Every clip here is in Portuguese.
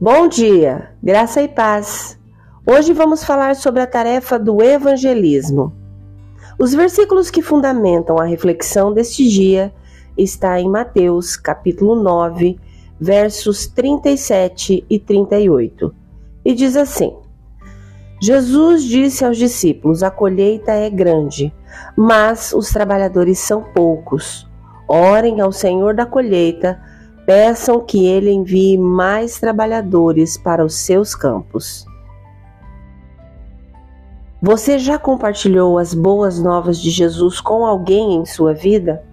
Bom dia, graça e paz. Hoje vamos falar sobre a tarefa do evangelismo. Os versículos que fundamentam a reflexão deste dia está em Mateus, capítulo 9, versos 37 e 38. E diz assim: Jesus disse aos discípulos: A colheita é grande, mas os trabalhadores são poucos. Orem ao Senhor da colheita Peçam que ele envie mais trabalhadores para os seus campos. Você já compartilhou as boas novas de Jesus com alguém em sua vida?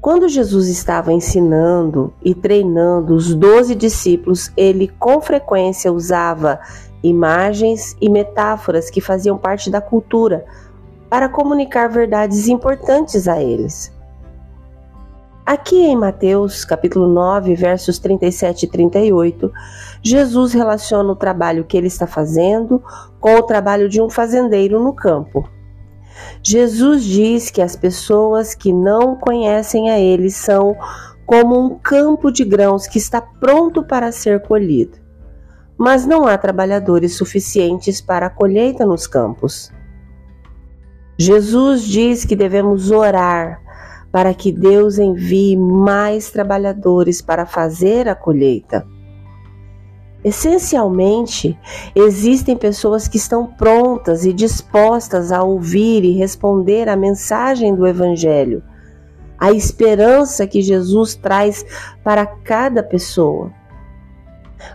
Quando Jesus estava ensinando e treinando os doze discípulos, ele com frequência usava imagens e metáforas que faziam parte da cultura para comunicar verdades importantes a eles. Aqui em Mateus, capítulo 9, versos 37 e 38, Jesus relaciona o trabalho que ele está fazendo com o trabalho de um fazendeiro no campo. Jesus diz que as pessoas que não conhecem a ele são como um campo de grãos que está pronto para ser colhido. Mas não há trabalhadores suficientes para a colheita nos campos. Jesus diz que devemos orar para que Deus envie mais trabalhadores para fazer a colheita. Essencialmente, existem pessoas que estão prontas e dispostas a ouvir e responder à mensagem do Evangelho, a esperança que Jesus traz para cada pessoa.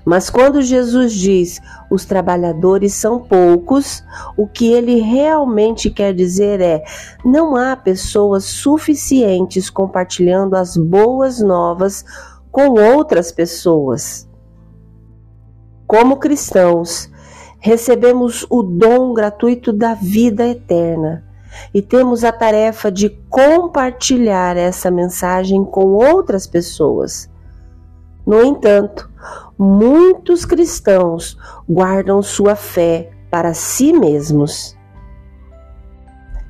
Mas quando Jesus diz os trabalhadores são poucos, o que ele realmente quer dizer é: não há pessoas suficientes compartilhando as boas novas com outras pessoas. Como cristãos, recebemos o dom gratuito da vida eterna e temos a tarefa de compartilhar essa mensagem com outras pessoas. No entanto, muitos cristãos guardam sua fé para si mesmos.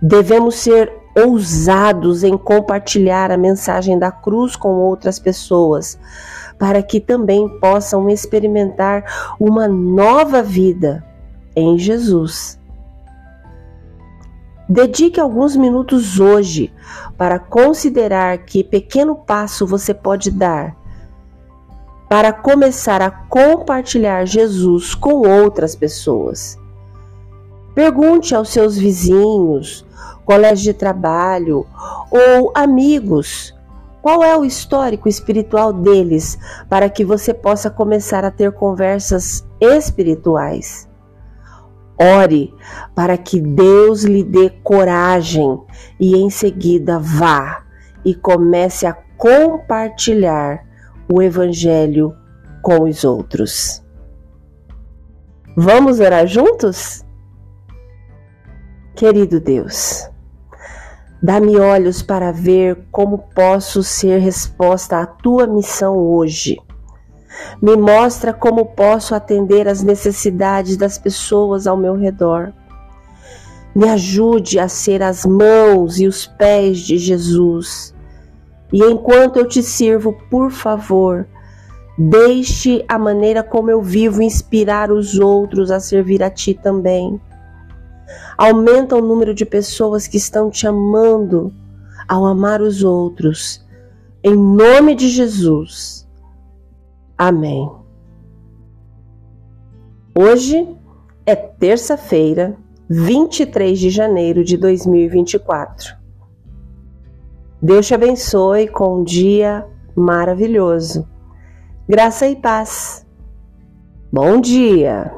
Devemos ser ousados em compartilhar a mensagem da cruz com outras pessoas, para que também possam experimentar uma nova vida em Jesus. Dedique alguns minutos hoje para considerar que pequeno passo você pode dar para começar a compartilhar Jesus com outras pessoas. Pergunte aos seus vizinhos, colegas de trabalho ou amigos qual é o histórico espiritual deles para que você possa começar a ter conversas espirituais. Ore para que Deus lhe dê coragem e em seguida vá e comece a compartilhar o Evangelho com os outros. Vamos orar juntos? Querido Deus, dá-me olhos para ver como posso ser resposta à tua missão hoje. Me mostra como posso atender às necessidades das pessoas ao meu redor. Me ajude a ser as mãos e os pés de Jesus e enquanto eu te sirvo, por favor, deixe a maneira como eu vivo inspirar os outros a servir a ti também. Aumenta o número de pessoas que estão te amando ao amar os outros. Em nome de Jesus. Amém. Hoje é terça-feira, 23 de janeiro de 2024. Deus te abençoe com um dia maravilhoso. Graça e paz. Bom dia!